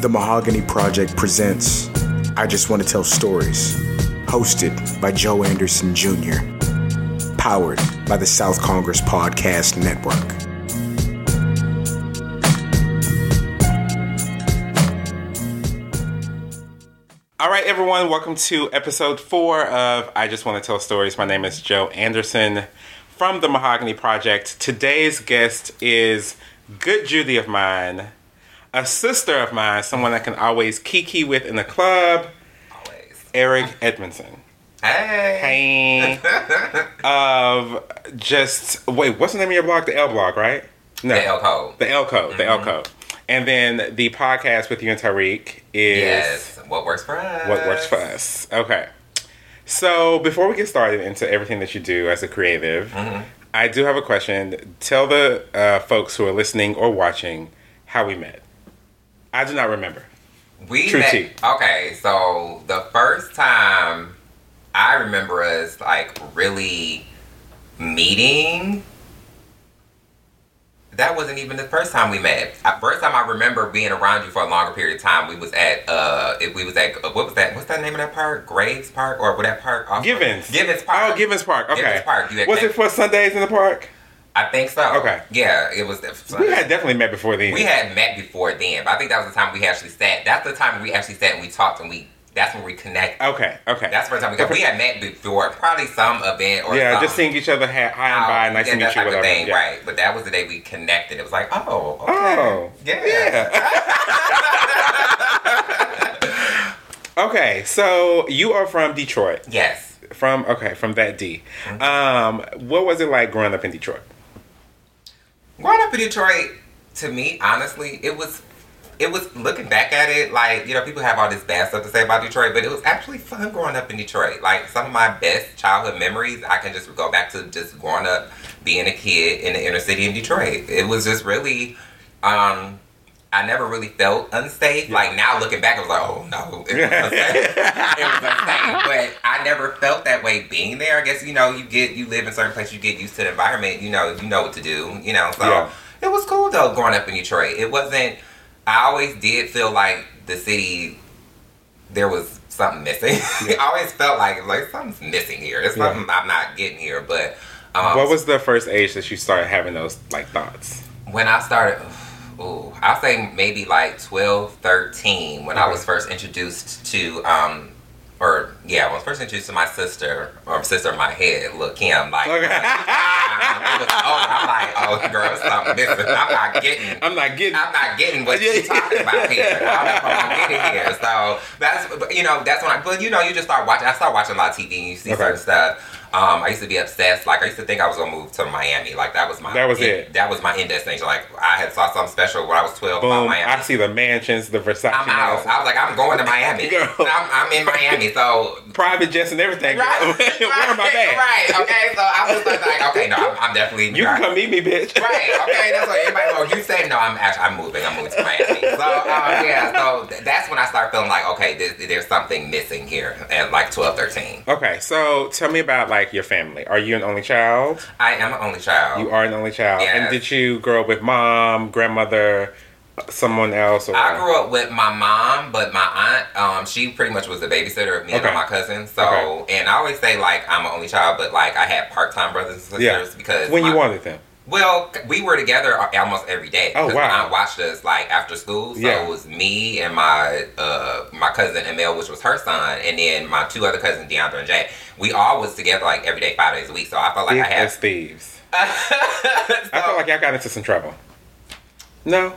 The Mahogany Project presents I Just Want to Tell Stories, hosted by Joe Anderson Jr., powered by the South Congress Podcast Network. All right, everyone, welcome to episode four of I Just Want to Tell Stories. My name is Joe Anderson from the Mahogany Project. Today's guest is good Judy of mine, a sister of mine, someone I can always kiki with in the club, Always. Eric Edmondson. Hey. Hey. of just, wait, what's the name of your blog? The L blog, right? No. The L code. The L Code. The L Code. And then the podcast with you and Tariq is. Yes. What works for us? what works for us. Okay. So before we get started into everything that you do as a creative, I do have a question. Tell the uh, folks who are listening or watching how we met. I do not remember. We True met, tea. Okay, so the first time I remember us like really meeting. That wasn't even the first time we met. First time I remember being around you for a longer period of time. We was at uh, if we was at what was that? What's that name of that park? Graves Park or what that park? off- Givens. Givens Park. Oh, Givens Park. Okay. Givens Park. You Was it for Sundays in the park? I think so. Okay. Yeah, it was. We had definitely met before then. We had met before then, but I think that was the time we actually sat. That's the time we actually sat and we talked and we. That's when we connected. Okay. Okay. That's the first time we got. We had met before, probably some event or yeah, something. just seeing each other high and by, nice yeah, to meet you, whatever. thing, Yeah. right? But that was the day we connected. It was like, oh, okay. Oh, yeah, yeah. okay, so you are from Detroit. yes. From okay, from that D. Mm-hmm. Um, what was it like growing up in Detroit? Growing up in Detroit, to me, honestly, it was. It was looking back at it, like you know, people have all this bad stuff to say about Detroit, but it was actually fun growing up in Detroit. Like some of my best childhood memories, I can just go back to just growing up, being a kid in the inner city in Detroit. It was just really, um, I never really felt unsafe. Like now looking back, I was like, oh no, it was unsafe. it was unsafe. But I never felt that way being there. I guess you know, you get you live in certain places, you get used to the environment. You know, you know what to do. You know, so Yeah. it was cool though growing up in Detroit. It wasn't. I always did feel like the city. There was something missing. I always felt like like something's missing here. Yeah. something I'm not getting here. But um, what was the first age that you started having those like thoughts? when I started? Ooh, I'll say maybe like 12, 13 when I was first introduced to um. Or yeah, when I was first introduced to my sister or sister in my head, Lil' Kim, like Okay. was over. I'm like, oh girl, something missing. I'm not getting I'm not getting. I'm not getting what you're talking about here. I don't know if I'm get here. So that's you know that's when I but you know you just start watching. I start watching a lot of TV and you see Okay. certain stuff. Um, I used to be obsessed. Like I used to think I was gonna move to Miami. Like that was my That was it. That was my end destination. Like I had saw something special when I was 12 about Boom! Miami. I see the mansions, the Versace, I'm out. I was like, I'm going to Miami. I'm, I'm in Miami. So private jets and everything. girl. Where am I? Right. Okay. So I was like, okay, no, I'm, I'm definitely. You can come meet me, bitch. Right. Okay. That's what everybody. Oh, you say no. I'm actually. I'm moving. I'm moving to Miami. So uh, yeah. So th- that's when I start feeling like, okay, there's, there's something missing here at like 12, 13. Okay, so tell me about like your family. Are you an only child? I am an only child. You are an only child. And did you grow up with mom, grandmother, someone else? Or I grew up with my mom, but my aunt, um, she pretty much was the babysitter of me Okay. and my cousins. So, and I always say like I'm an only child, but like I had part time brothers and sisters yeah. because when you my- wanted them. Well, we were together almost every day. Oh, wow. My aunt watched us like after school, so Yeah. it was me and my uh, my cousin Emil, which was her son, and then my two other cousins, DeAndre and Jay. We all was together like every day, five days a week. So I felt like Thick I had. thieves. So- I felt like I got into some trouble. No.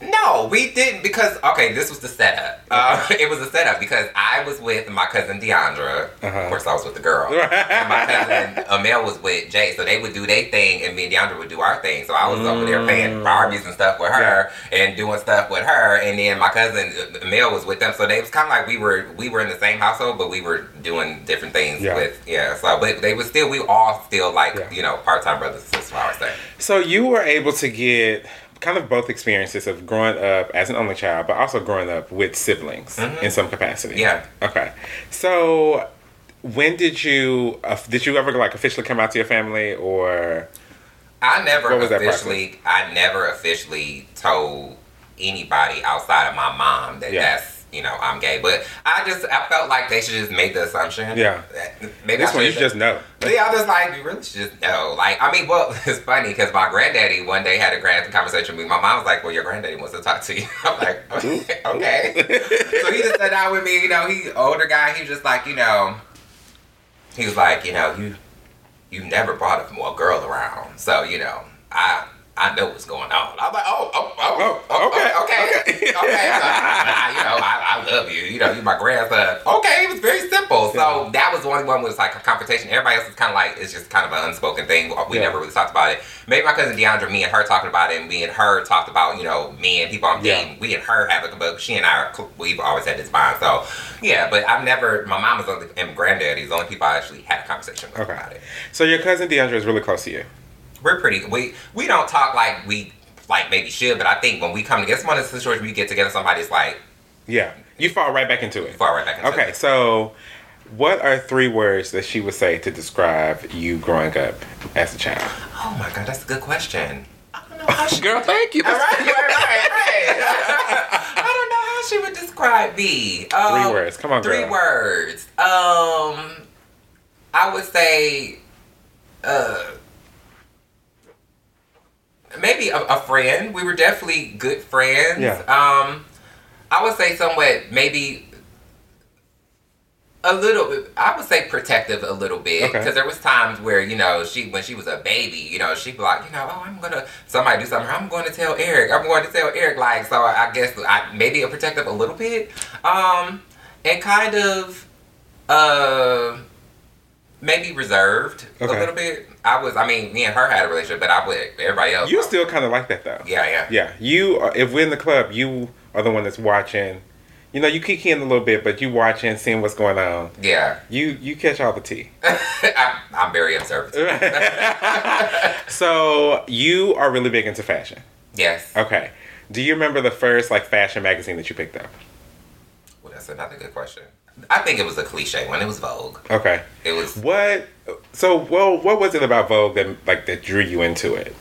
No, we didn't because okay, this was the setup. Uh, it was a setup because I was with my cousin Deandra. Uh-huh. Of course, I was with the girl. and my cousin Amel was with Jay, so they would do their thing, and me and Deandra would do our thing. So I was over there playing Barbies and stuff with her, and doing stuff with her, and then my cousin Amel was with them. So they was kind of like we were we were in the same household, but we were doing different things Yeah. with yeah. So but they were still we all still like Yeah. you know part time brothers and sisters. I would say. So you were able to get kind of both experiences of growing up as an only child, but also growing up with siblings in some capacity. Mm-hmm. Yeah. Okay. So when did you uh, did you ever like officially come out to your family or I never What was that officially. I never officially told anybody outside of my mom that Yeah. that's you know I'm gay. But I just I felt like they should just make the assumption. Yeah. maybe This I one you should just know. yeah, I was like, you really should just know. Like, I mean, well, it's funny because my granddaddy one day had a grand conversation with me. My mom was like, "Well, your granddaddy wants to talk to you." I'm like, "Okay." okay. so he just sat down with me. You know, he older guy. He was just like, you know, he was like, you know, you you never brought a girl around, so you know, I. I know what's going on. I'm like, oh, oh, oh, Oh, oh, oh okay, okay, okay, okay. So, I- you know, I, I love you. You know, you're my grandson. Okay, it was very simple. So Yeah. that was the only one was like a confrontation. Everybody else is kind of like it's just kind of an unspoken thing. We Yeah. never really talked about it. Maybe my cousin Deandra, me and her talking about it, and me and her talked about you know me and people I'm Yeah. We and her have a but she and I are we've always had this bond. So yeah, but I've never. My mom is only, and granddaddy's the only people I actually had a conversation with Okay. about it. So your cousin Deandra is really close to you. We're pretty. We we don't talk like we like maybe should, but I think when we come together, it's one of the situations we get together. Somebody's like Yeah. You fall right back into it. far right back. Into Okay, it. so what are three words that she would say to describe you growing up as a child? Oh my god, that's a good question. I don't know how she. Girl, thank you. All right, right, right, right. I don't know how she would describe me. Um, Three words. Come on, Three girl. words. Um, I would say, uh, maybe a, a friend. We were definitely good friends. Yeah. Um, I would say somewhat maybe a little i would say protective a little bit Okay. because there was times where you know she when she was a baby you know she'd be like you know oh i'm gonna somebody do something i'm going to tell eric i'm going to tell eric like so i guess i maybe a protective a little bit um and kind of uh maybe reserved Okay. a little bit i was i mean me and her had a relationship but i would everybody else You still kind of like that though. yeah yeah Yeah. You are, if we're in the club, you are the one that's watching. You know, you kick in a little bit, but you watching, seeing what's going on. yeah You you catch all the tea. I'm, I'm very observant so you are really big into fashion. yes Okay. Do you remember the first like fashion magazine that you picked up? well, that's another good question i think it was a cliche one it was vogue Okay. it was What? So, well, what was it about Vogue that like that drew you into it?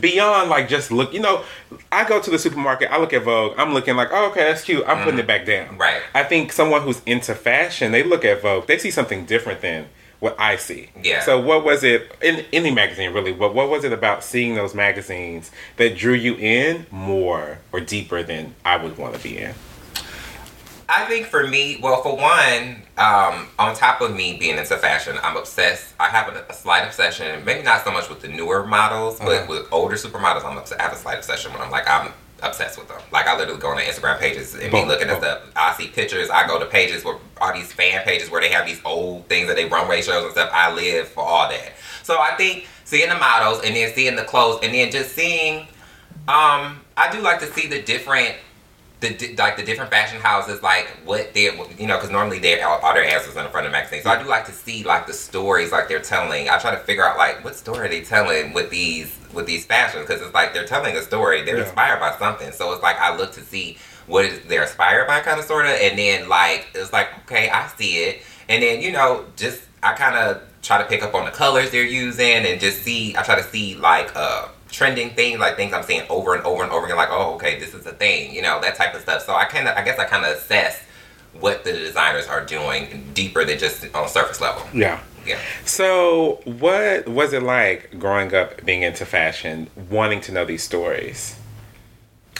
Beyond like just look, you know, I go to the supermarket, I look at Vogue, I'm looking like, oh, okay, that's cute. I'm putting mm-hmm. it back down. Right. I think someone who's into fashion, they look at Vogue, they see something different than what I see. Yeah. So, what was it in any magazine really? What what was it about seeing those magazines that drew you in more or deeper than I would want to be in? I think for me, well, for one, um, on top of me being into fashion, I'm obsessed. I have a, a slight obsession, maybe not so much with the newer models, but with older supermodels, I'm obs- I have a slight obsession when I'm like, I'm obsessed with them. Like, I literally go on the Instagram pages and be Boom, looking at boom. stuff. I see pictures. I go to pages where all these fan pages where they have these old things that they runway shows and stuff. I live for all that. So I think seeing the models and then seeing the clothes and then just seeing, um, I do like to see the different the like the different fashion houses, like what they're you know, because normally they're all, all their answers in the front of the magazine. So I do like to see like the stories like they're telling. I try to figure out like what story are they telling with these with these fashions because it's like they're telling a story. They're Yeah. inspired by something. So it's like I look to see what is they're inspired by, kind of sort of, and then like it's like okay, I see it, and then you know just I kind of try to pick up on the colors they're using and just see. I try to see like uh trending things, like things I'm seeing over and over and over again, like, oh, okay, this is a thing, you know, that type of stuff. So I kind of, I guess I kind of assess what the designers are doing deeper than just on a surface level. Yeah. Yeah. So, what was it like growing up being into fashion, wanting to know these stories?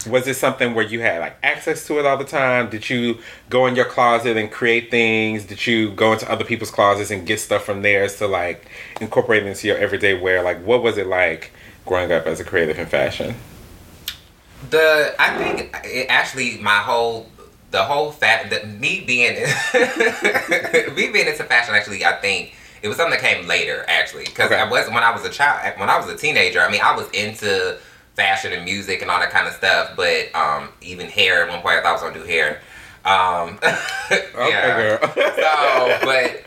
Was it something where you had like access to it all the time? Did you go in your closet and create things? Did you go into other people's closets and get stuff from theirs to like incorporate it into your everyday wear? Like, what was it like growing up as a creative in fashion? The I think it actually my whole the whole fact that me being me being into fashion actually I think it was something that came later actually because Okay. I was when I was a child when I was a teenager I mean I was into fashion and music and all that kind of stuff but um even hair at one point I thought I was gonna do hair um yeah girl. so but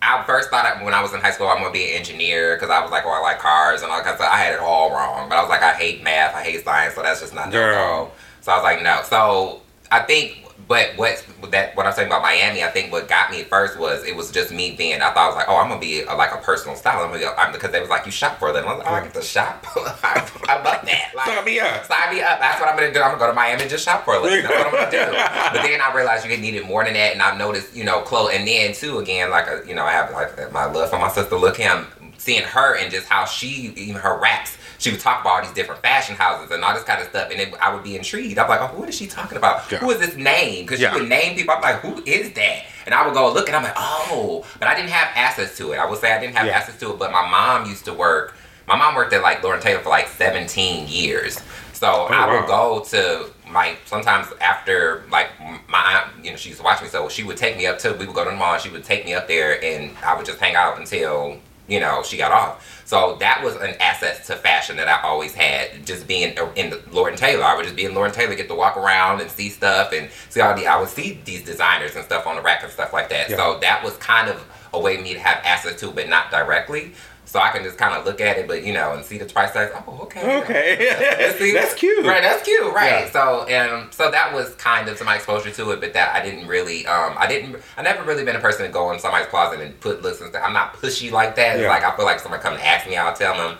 I first thought I, when I was in high school I'm gonna be an engineer because I was like, oh, I like cars and all of stuff. I had it all wrong, but I was like, I hate math, I hate science, so that's just not no Girl. So I was like, no. So I think, but what that what I'm saying about Miami, I think what got me first was it was just me being. I thought I was like, oh, I'm gonna be a, like a personal style. I'm gonna be because they was like, you shop for them. I was like, oh, I get to shop. I, love that. Like, Sign me up. Sign me up. That's what I'm gonna do. I'm gonna go to Miami and just shop for living. That's what I'm gonna do. But then I realized you needed more than that, and I noticed, you know, clothes. And then too, again, like a, you know, I have like my love for my sister. Lil' Kim seeing her and just how she even her raps she would talk about all these different fashion houses and all this kind of stuff, and it, I would be intrigued. I'm like, oh, what is she talking about? Yeah. Who is this name? Because Yeah. she would name people. I'm like, who is that? And I would go look, and I'm like, oh, but I didn't have access to it. I would say I didn't have Yeah. access to it, but my mom used to work. My mom worked at like Lord & Taylor for like 17 years. So oh, I wow. would go to like sometimes after like my aunt, you know, she used to watch me, so she would take me up to. We would go to the mall. and She would take me up there, and I would just hang out until you know she got off. So that was an asset to fashion that I always had. Just being in the Lord & Taylor, I would just be in and Taylor, get to walk around and see stuff and see all the. I would see these designers and stuff on the rack and stuff like that. Yeah. So that was kind of a way for me to have access to, but not directly. So I can just kind of look at it, but you know, and see the price tags. Oh, okay. Okay, See? that's cute. Right, that's cute, right? Yeah. So, and so that was kind of my exposure to it, but that I didn't really, um, I didn't, I never really been a person to go in somebody's closet and put looks and stuff. I'm not pushy like that. Yeah. Like I feel like someone come and ask me, I'll tell them.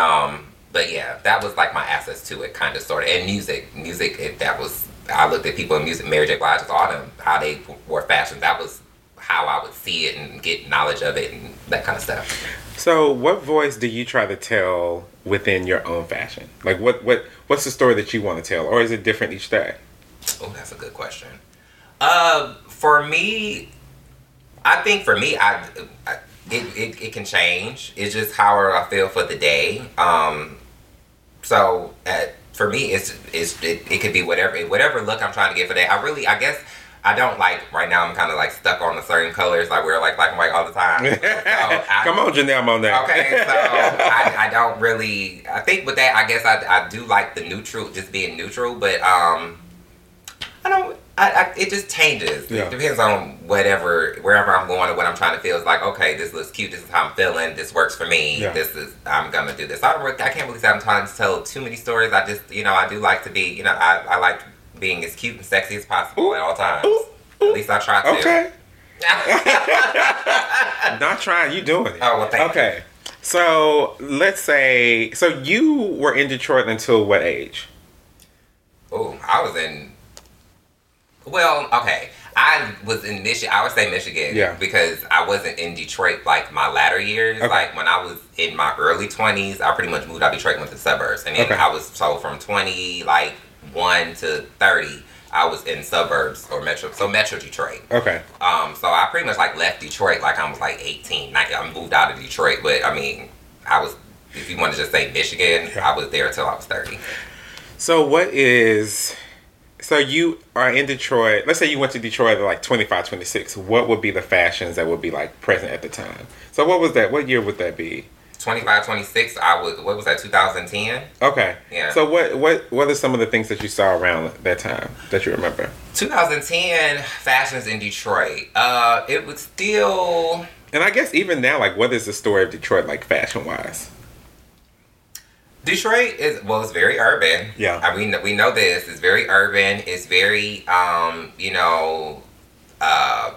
Um, but yeah, that was like my access to it, kind of, sort of, and music, music. It, that was I looked at people in music, Mary J. Blige, all them, how they wore fashion. That was how I would see it and get knowledge of it and that kind of stuff. So, what voice do you try to tell within your own fashion? Like, what what what's the story that you want to tell, or is it different each day? Oh, that's a good question. Uh, for me, I think for me, I, I it, it, it can change. It's just how I feel for the day. Um, so uh, for me, it's it's it, it could be whatever whatever look I'm trying to get for that. I really, I guess. I don't like right now. I'm kind of like stuck on the certain colors. Like we're like black and white all the time. So I- Come on, Janelle Monae. Okay, so I, I don't really. I think with that, I guess I, I do like the neutral, just being neutral. But um, I don't. I, I it just changes. Yeah. It depends on whatever, wherever I'm going or what I'm trying to feel. It's like, okay, this looks cute. This is how I'm feeling. This works for me. Yeah. This is I'm gonna do this. I don't. I can't really say I'm trying to tell too many stories. I just, you know, I do like to be. You know, I, I like being as cute and sexy as possible at all times. Ooh, At least I try to. Okay, not trying. You doing it? Oh, well, thank you. okay. So let's say, so you were in Detroit until what age? Oh, I was in. Well, okay. I was in Michigan. I would say Michigan. Yeah. Because I wasn't in Detroit like my latter years. Okay. Like when I was in my early twenties, I pretty much moved out of Detroit and went to the suburbs. And then Okay. I was so from twenty like one to thirty, I was in suburbs or metro. So metro Detroit. Okay. Um. So I pretty much like left Detroit like I was like 18. Like, I moved out of Detroit, but I mean, I was. If you want to just say Michigan. I was there until I was thirty. So what is so you are in Detroit. Let's say you went to Detroit at like 25, 26. What would be the fashions that would be like present at the time? So what was that? What year would that be? 25, 26, I was, what was that, 2010? Okay. Yeah. So what what what are some of the things that you saw around that time that you remember? 2010 fashions in Detroit. Uh, it was still, And I guess even now, like what is the story of Detroit like fashion wise? Detroit is, well, it's very urban. Yeah. I mean, we know this. It's very urban. It's very, um, you know, uh,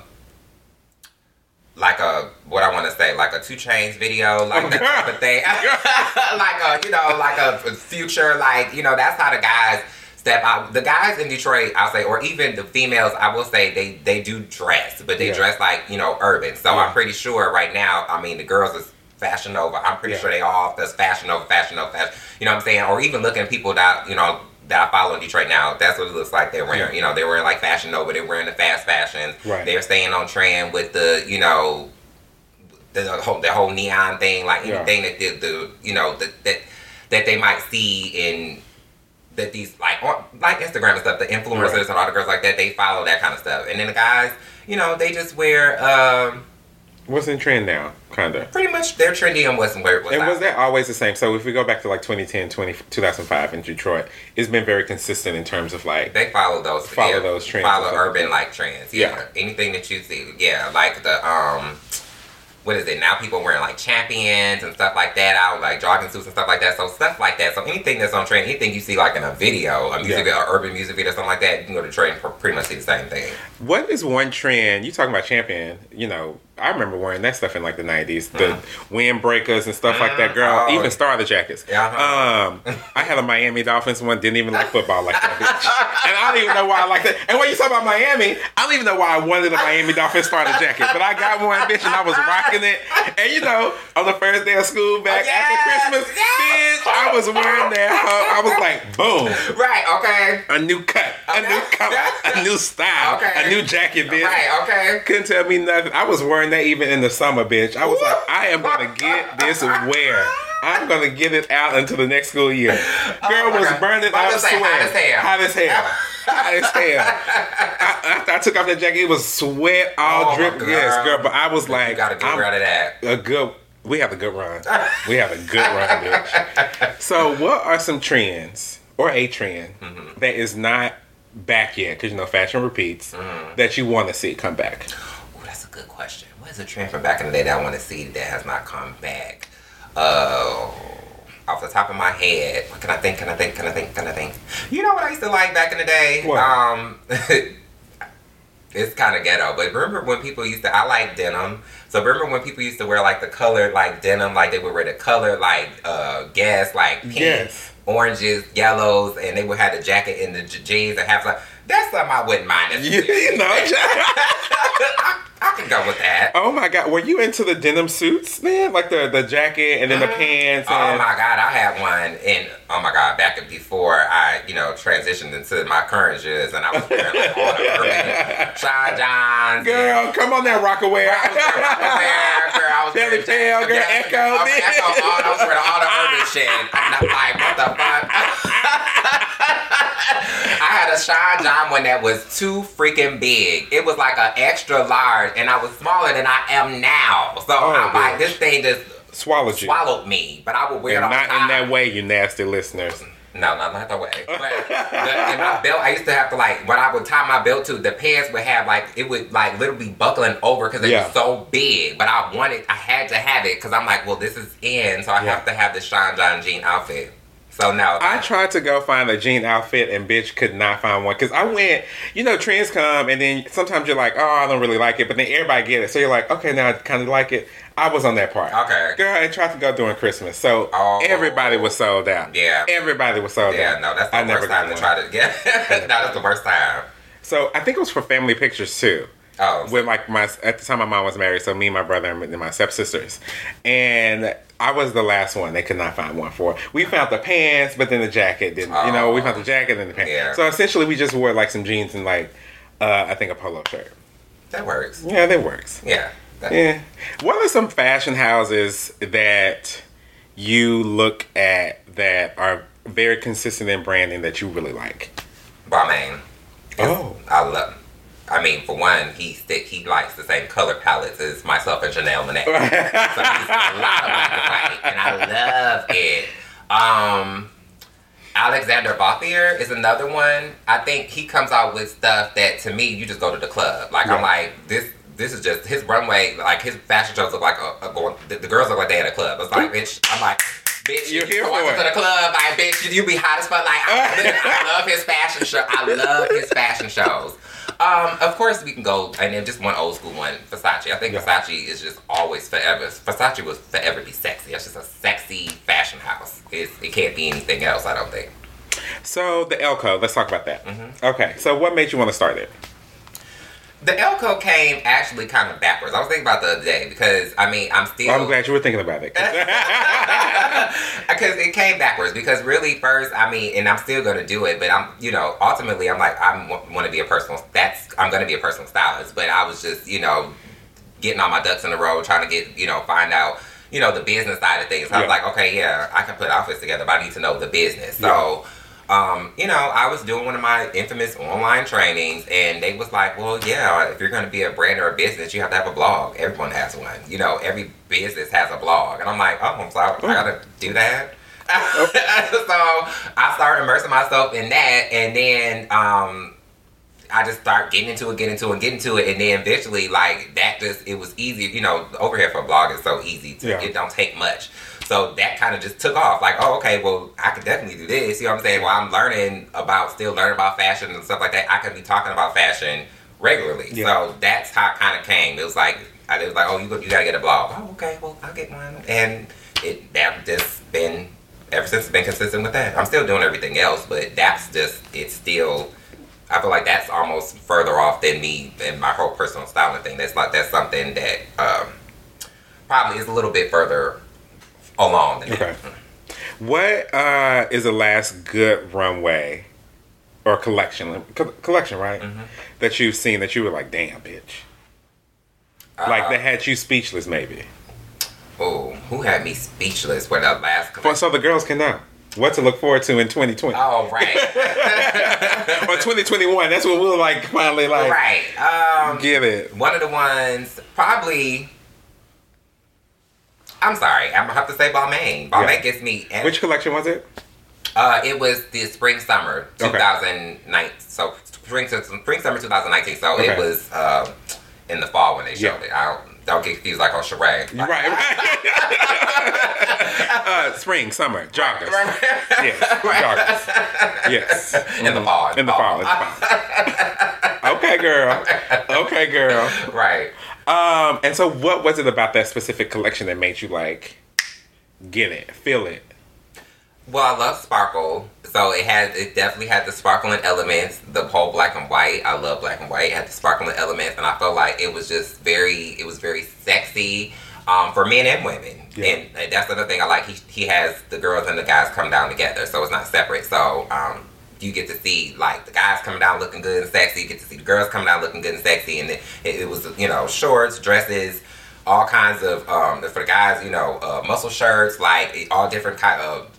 like a, what I want to say, like a 2 Chainz video, like Oh, that God. type of thing. like a, you know, like a future, like, you know, that's how the guys step out. The guys in Detroit, I'll say, or even the females, I will say they, they do dress, but they Yeah. dress like, you know, urban. So Yeah. I'm pretty sure right now, I mean, the girls is fashion over. I'm pretty Yeah. sure they all that's fashion over, fashion over, fashion. You know what I'm saying? Or even looking at people that, you know, that I follow in Detroit now, that's what it looks like they're wearing. Yeah. You know, they're wearing like fashion over, they're wearing the fast fashion. Right. They're staying on trend with the, you know, the, the whole the whole neon thing, like Yeah. anything that the, the you know that that that they might see in that these like on, like Instagram and stuff, the influencers Right. and all the girls like that, they follow that kind of stuff. And then the guys, you know, they just wear um What's in trend now, kinda? pretty much they're trendy on what's where what's And was that always the same? So if we go back to like 2010, 20, 2005 in Detroit, it's been very consistent in terms of like They follow those. Follow yeah, those trends Follow urban like trends. Yeah. Yeah. Anything that you see. Yeah. Like the um. What is it now? People wearing like champions and stuff like that out, like jogging suits and stuff like that. So stuff like that. So anything that's on trend, anything you see like in a video, a music Yeah. video, or urban music video, something like that, you can go to trend for pretty much see the same thing. What is one trend? You talking about champion? You know, I remember wearing that stuff in like the nineties, the windbreakers and stuff like that. Girl, Oh. even starter jackets. Yeah, uh-huh. Um, I had a Miami Dolphins one. Didn't even like football like that, bitch. And I don't even know why I like that. And when you talk about Miami, I don't even know why I wanted a Miami Dolphins starter jacket, but I got one, bitch, and I was rocking it. And you know, on the first day of school back Yes, after Christmas, yes. bitch, I was wearing that. I was like, boom. Right. Okay. A new cut, a new color, a new style, Okay. a new jacket, bitch. Right. Okay. Couldn't tell me nothing. I was wearing that even in the summer, bitch. I was like, I am gonna get this wear. I'm gonna get it out until the next school year. Girl Oh was God. burning out to of say, sweat. hot as hell. Hot as hell. Hot as hell. I, after I took off that jacket, it was sweat all Oh, drip. Yes, girl. But I was like, you got to get I'm rid of that. a good. We have a good run. We have a good run, bitch. So, what are some trends or a trend Mm-hmm. that is not back yet? Because you know, fashion repeats. Mm-hmm. That you want to see come back. Ooh, that's a good question. What is a trend from back in the day that I want to see that has not come back? Oh, off the top of my head, what can I think? Can I think? Can I think? Can I think? You know what I used to like back in the day? What? Um, it's kind of ghetto, but remember when people used to? I like denim. So remember when people used to wear like the colored like denim, like they would wear the color like uh gas, like pink, Yes. oranges, yellows, and they would have the jacket and the jeans and have like that's something I wouldn't mind. You, you know, I, I can go with that. oh my god, were you into the denim suits, man? Like the the jacket and then the mm, pants. Oh my god, I had one and oh my god, back before I, you know, transitioned into my current years and I was wearing like all the urban Sean Johns. Girl, come on now, Rocawear. I was wearing Rocawear, girl, I was Belly Tail, girl, Yeah, Ecko, I was. Ecko, all, I was wearing all the urban shit. And I'm like, what the fuck? I had a Sean John one that was too freaking big. It was like an extra large, and I was smaller than I am now. So Oh, I'm like, this thing just Swallowed you. swallowed me. But I would wear and it all not time. in that way, you nasty listeners. No, no, not that way. But the, and my belt, I used to have to like when I would tie my belt to the pants would have like it would like literally buckling over because it Yeah. was so big. But I wanted, I had to have it because I'm like, well, this is in, so I Yeah. have to have the Sean John jean outfit. So no, I tried to go find a jean outfit and bitch could not find one because I went, you know, trends come and then sometimes you're like, oh, I don't really like it, but then everybody get it, so you're like, okay, now I kind of like it. I was on that part. Okay. girl, I tried to go during Christmas, so Oh. everybody was sold out. Yeah. everybody was sold Yeah, out. Yeah, no, that's the I never worst time got to one. try to get. no, that's the worst time. So I think it was for family pictures too. Oh, with like my at the time my mom was married, so me, my brother, and my stepsisters, and I was the last one. They could not find one for. We found the pants, but then the jacket didn't. You know, we found the jacket and the pants. Yeah. So essentially, we just wore like some jeans and like uh, I think a polo shirt. that works. Yeah, that works. Yeah. That- Yeah. What are some fashion houses that you look at that are very consistent in branding that you really like? Balmain. Oh. I love. I mean, for one, he stick he likes the same color palettes as myself and Janelle Monae. so he's a lot of white, and I love it. Um, Alexander Vauthier is another one. I think he comes out with stuff that to me you just go to the club. Like I'm like this. This is just his runway. Like his fashion shows look like a, a going. The, the girls look like they at a club. It's like bitch. I'm like. Bitch, You're here for out to it. the club, like bitch, you, you be hot as fuck. Like I, I love his fashion show. I love his fashion shows. Um, of course we can go and then just one old school one, Versace. I think Yeah. Versace is just always forever. Versace will forever be sexy. It's just a sexy fashion house. It's, it can't be anything else. I don't think. So the Elko, let's talk about that. Mm-hmm. Okay, so what made you want to start it? The Elko came actually kind of backwards. I was thinking about the other day because I mean I'm still. I'm glad you were thinking about it because it came backwards because really first i mean and i'm still going to do it but i'm you know ultimately i'm like i want to be a personal that's i'm going to be a personal stylist but i was just you know getting all my ducks in a row trying to get you know find out you know the business side of things so i was like okay yeah i can put outfits together but i need to know the business so um, you know, I was doing one of my infamous online trainings, and they was like, "Well, yeah, if you're going to be a brand or a business, you have to have a blog. Everyone has one. You know, every business has a blog." And I'm like, "Oh, so I, I gotta do that." so I started immersing myself in that, and then um, I just start getting into it, getting into it, getting into it, and then eventually, like that, just it was easy. You know, overhead for a blog is so easy. To, Yeah. It don't take much. So that kind of just took off. Like, oh, okay, well, I could definitely do this. You know what I'm saying? Well, I'm learning about, still learning about fashion and stuff like that. I could be talking about fashion regularly. Yeah. So that's how it kind of came. It was like, I it was like, oh, you, you gotta get a blog. Oh, okay, well, I'll get one. And it that just been ever since been consistent with that. I'm still doing everything else, but that's just it's still. I feel like that's almost further off than me and my whole personal styling thing. That's like that's something that um, probably is a little bit further along. Than Okay. that. What uh, is the last good runway or collection? Co- collection, right? Mm-hmm. That you've seen that you were like, damn, bitch. like Uh, that had you speechless, maybe. Oh, who had me speechless for the last? Well, so the girls can know what to look forward to in 2020 Oh right, or 2021. That's when we'll like finally like right. Um, get it. One of the ones, probably. I'm sorry, I'm gonna have to say Balmain. Balmain Yeah. gets me. Which collection was it? Uh, it was the spring summer Okay. 2009. So spring spring summer 2019. So Okay. it was um, in the fall when they showed Yeah. it. I don't, don't get confused like on charade. Right, right. uh, spring, summer, joggers. Yes, joggers. Yes. In the fall. In the fall. In the fall. okay, girl. Okay, girl. Right. Um, and so what was it about that specific collection that made you like get it, feel it? Well, I love sparkle, so it has it definitely had the sparkling elements. The whole black and white, I love black and white. It had the sparkling elements, and I felt like it was just very, it was very sexy um, for men and women. Yeah. And that's another thing I like. He he has the girls and the guys come down together, so it's not separate. So um, you get to see like the guys coming down looking good and sexy. You get to see the girls coming down looking good and sexy, and it, it, it was you know shorts, dresses. All kinds of um, for the guys, you know, uh, muscle shirts, like all different kind of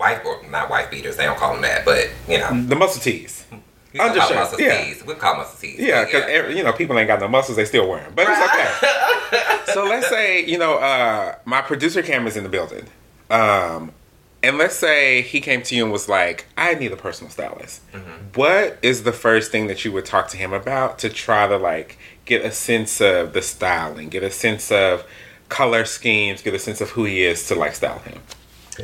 wife or not wife beaters. They don't call them that, but you know, The muscle tees. we call them Undershirts, muscle yeah. tees. We call muscle tees. Yeah, because you know people ain't got no muscles, they still wear them, but it's okay. so let's say you know uh, my producer Cam is in the building, um, and let's say he came to you and was like, "I need a personal stylist." What is the first thing that you would talk to him about to try to like get a sense of the styling, get a sense of color schemes, get a sense of who he is to like style him?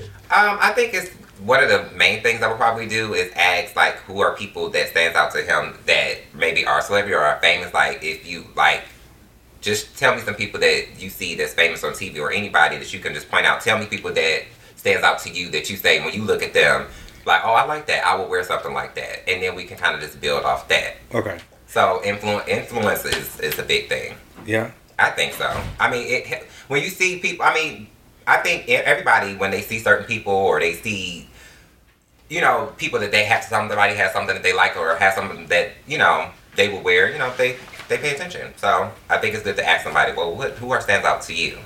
Um, I think it's one of the main things I would probably do is ask like who are people that stands out to him that maybe are celebrity or are famous. Like if you like, just tell me some people that you see that's famous on TV or anybody that you can just point out. Tell me people that stands out to you that you say when you look at them, like, oh, I like that. I would wear something like that, and then we can kind of just build off that. Okay. So influ- influence is, is a big thing. Yeah. I think so. I mean, it, when you see people, I mean, I think everybody when they see certain people or they see, you know, people that they have somebody has something that they like or has something that you know they will wear, you know, they they pay attention. So I think it's good to ask somebody, well, what who are stands out to you?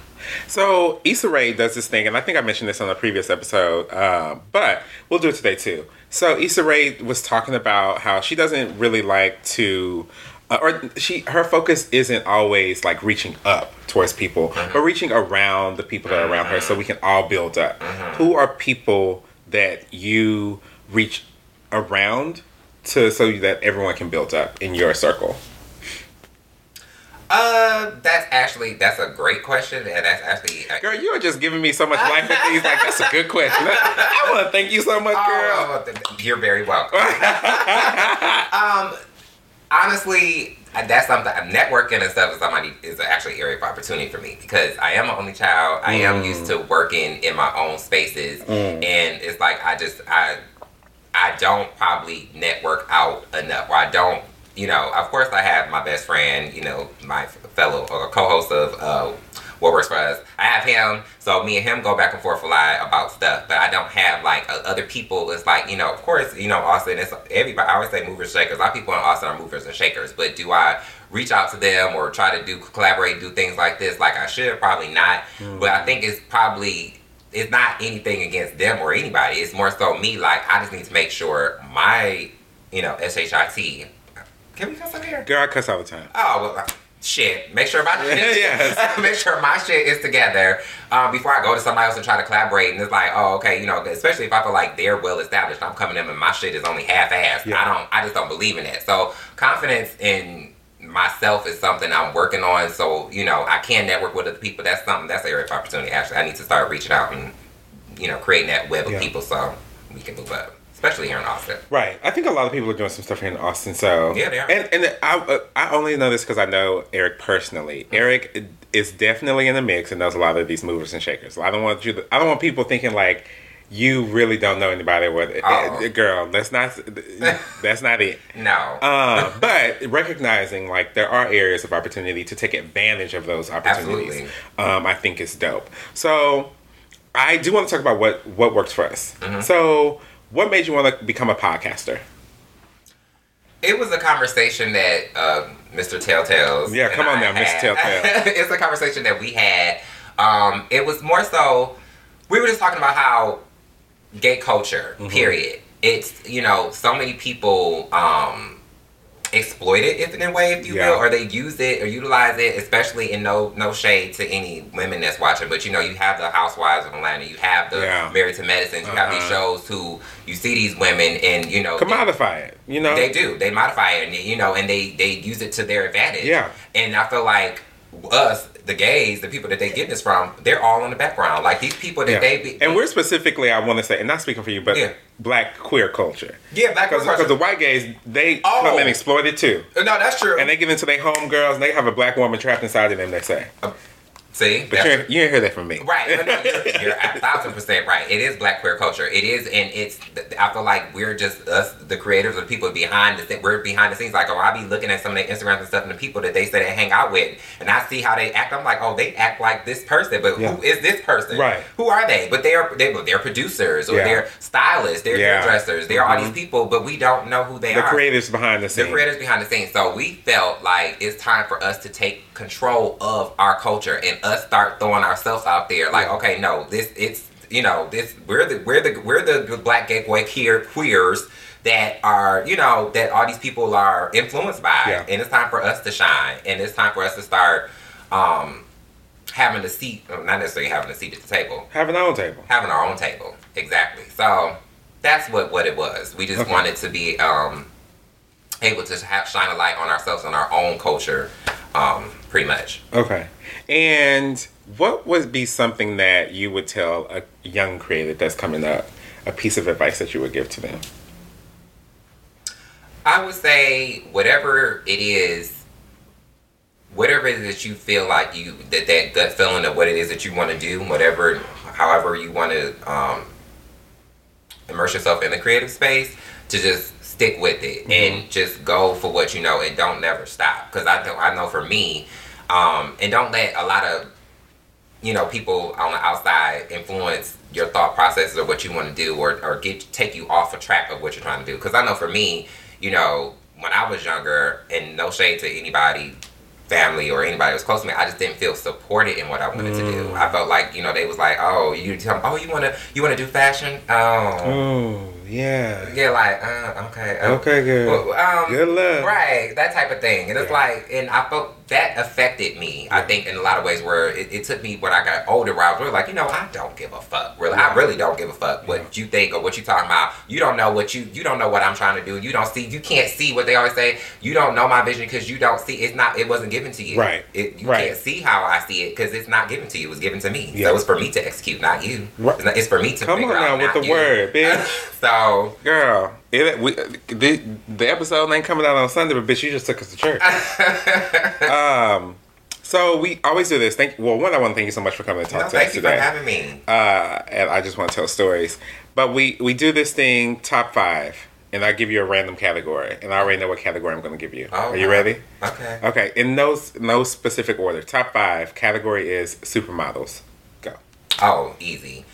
So Issa Rae does this thing, and I think I mentioned this on a previous episode, um, but we'll do it today too. So Issa Rae was talking about how she doesn't really like to, uh, or she her focus isn't always like reaching up towards people, but reaching around the people that are around her, so we can all build up. Who are people that you reach around to so that everyone can build up in your circle? Uh, that's actually that's a great question, and that's actually Girl, you are just giving me so much life with these. Like, that's a good question. I want to thank you so much, girl. Oh, you're very welcome. um, honestly, that's something. Networking and stuff is somebody is actually an area of opportunity for me because I am an only child. I am mm. used to working in my own spaces, mm. and it's like I just I I don't probably network out enough, or I don't. You know, of course, I have my best friend. You know, my fellow or co-host of uh, What Works for Us. I have him, so me and him go back and forth a lot about stuff. But I don't have like uh, other people. It's like you know, of course, you know, Austin. It's everybody. I always say movers shakers. A lot of people in Austin are movers and shakers. But do I reach out to them or try to do collaborate, do things like this like I should? Probably not. But I think it's probably it's not anything against them or anybody. It's more so me. Like I just need to make sure my, you know, shit. Can we cuss in here? Girl, I cuss all the time. Oh well, shit. Make sure my Yes. make sure my shit is together um, before I go to somebody else and try to collaborate. And it's like, oh, okay, you know, especially if I feel like they're well established, I'm coming in and my shit is only half assed. Yeah. I don't, I just don't believe in it. So confidence in myself is something I'm working on. So you know, I can network with other people. That's something. That's an area of opportunity. Actually, I need to start reaching out and you know, creating that web of Yeah. people so we can move up, especially here in Austin. Right. I think a lot of people are doing some stuff here in Austin. So Yeah, they are. And and I uh, I only know this because I know Eric personally. Mm-hmm. Eric is definitely in the mix and knows a lot of these movers and shakers. I don't want you. To, I don't want people thinking like you really don't know anybody. With Oh. girl, that's not that's not it. No. Uh, but recognizing like there are areas of opportunity to take advantage of those opportunities, um, I think is dope. So I do want to talk about what what works for us. Mm-hmm. So what made you want to become a podcaster? It was a conversation that uh, Mr. Telltales. Yeah, come on I now, Mr. Telltale. it's a conversation that we had. Um, it was more so we were just talking about how gay culture, Mm-hmm. period. It's you know so many people um, exploit it if in a way, if you Yeah. will, or they use it or utilize it, especially in no no shade to any women that's watching. But you know, you have the Housewives of Atlanta, you have the Yeah. Married to Medicine, you have these Uh-huh. shows who you see these women and you know they- Commodify it, you know. they do. They modify it, and you know, and they they use it to their advantage. Yeah. And I feel like us, the gays, the people that they get this from, they're all in the background. Like these people that Yeah. they be, and we're specifically, I want to say, and not speaking for you, but Yeah. black queer culture. yeah, black Because culture. the white gays, they Oh. come and exploit it too. no, that's true. And they get into their homegirls, and they have a black woman trapped inside of them, they say. See, But you ain't, you ain't hear that from me. Right, no, no, you're, you're a thousand percent right. It is black queer culture. It is, and it's. I feel like we're just us, the creators, or the people behind the. We're behind the scenes. Like, oh, I be looking at some of their Instagrams and stuff, and the people that they say they hang out with, and I see how they act. I'm like, oh, they act like this person, but Yeah. who is this person? Right. Who are they? But they are they, they're producers or Yeah. they're stylists, they're Yeah. hairdressers, they're all Mhm. these people, but we don't know who they are. The creators behind the the creators behind the scenes. So we felt like it's time for us to take control of our culture and us start throwing ourselves out there. Like, okay, no, this it's you know this we're the we're the we're the black gay boy queer queers that are you know that all these people are influenced by, Yeah. and it's time for us to shine, and it's time for us to start um having a seat, not necessarily having a seat at the table, Having our own table. having our own table. Exactly. So that's what what it was. We just Okay. wanted to be um, able to have shine a light on ourselves and our own culture, um, pretty much. Okay. And what would be something that you would tell a young creator that's coming up, a piece of advice that you would give to them? I would say whatever it is, whatever it is that you feel like you that that gut feeling of what it is that you want to do, whatever, however you want to um, immerse yourself in the creative space, to just stick with it and just go for what you know and don't never stop. Because I know I know for me, um, and don't let a lot of you know people on the outside influence your thought processes or what you want to do or, or get take you off a track of what you're trying to do. Because i know for me you know when i was younger and no shade to anybody family or anybody who was close to me i just didn't feel supported in what i wanted to do. I felt like you know they was like oh you tell me, oh you want to you want to do fashion? Oh. Oh, yeah. yeah like uh, okay uh, Okay, good. well, um, Good luck. Right, that type of thing. And it's Yeah. like, and I felt that affected me, I think, in a lot of ways where it, it took me when I got older, where I was really like, you know, I don't give a fuck. Really, I really don't give a fuck what you think or what you talking about. You don't know what you, you don't know what I'm trying to do. You don't see, you can't see what they always say. You don't know my vision because you don't see, it's not, it wasn't given to you. Right. It, you Right. can't see how I see it because it's not given to you. It was given to me. Yeah. So it's for me to execute, not you. Right. It's, not, it's for me to Come figure on now with the you. word, bitch. so, Girl, it, we, the, the episode ain't coming out on Sunday, but bitch, you just took us to church. um, so we always do this. Thank well, one, I want to thank you so much for coming to talk no, to thank us you for having me. uh, and I just want to tell stories. But we we do this thing top five, and I give you a random category, and I already know what category I'm going to give you. Oh, Are you wow. ready? Okay. Okay. In no no specific order. Top five category is supermodels. Go. Oh, easy.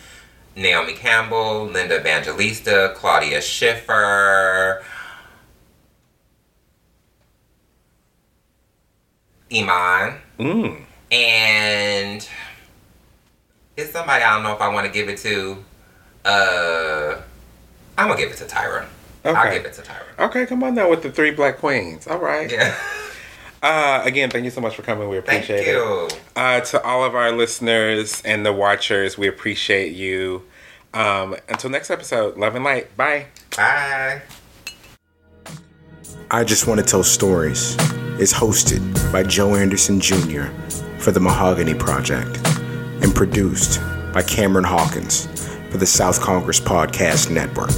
Naomi Campbell, Linda Evangelista, Claudia Schiffer, Iman, Mm. and it's somebody I don't know if I want to give it to. Uh, I'm gonna give it to Tyra. I'll give it to Tyra. Okay. Come on now with the three black queens. All right. Yeah. Uh, again, thank you so much for coming. We Thank appreciate you. it. Uh, to all of our listeners and the watchers, we appreciate you. Um, until next episode, love and light. Bye. Bye. I Just Want to Tell Stories is hosted by Joe Anderson Jr. for the Mahogany Project and produced by Cameron Hawkins for the South Congress Podcast Network.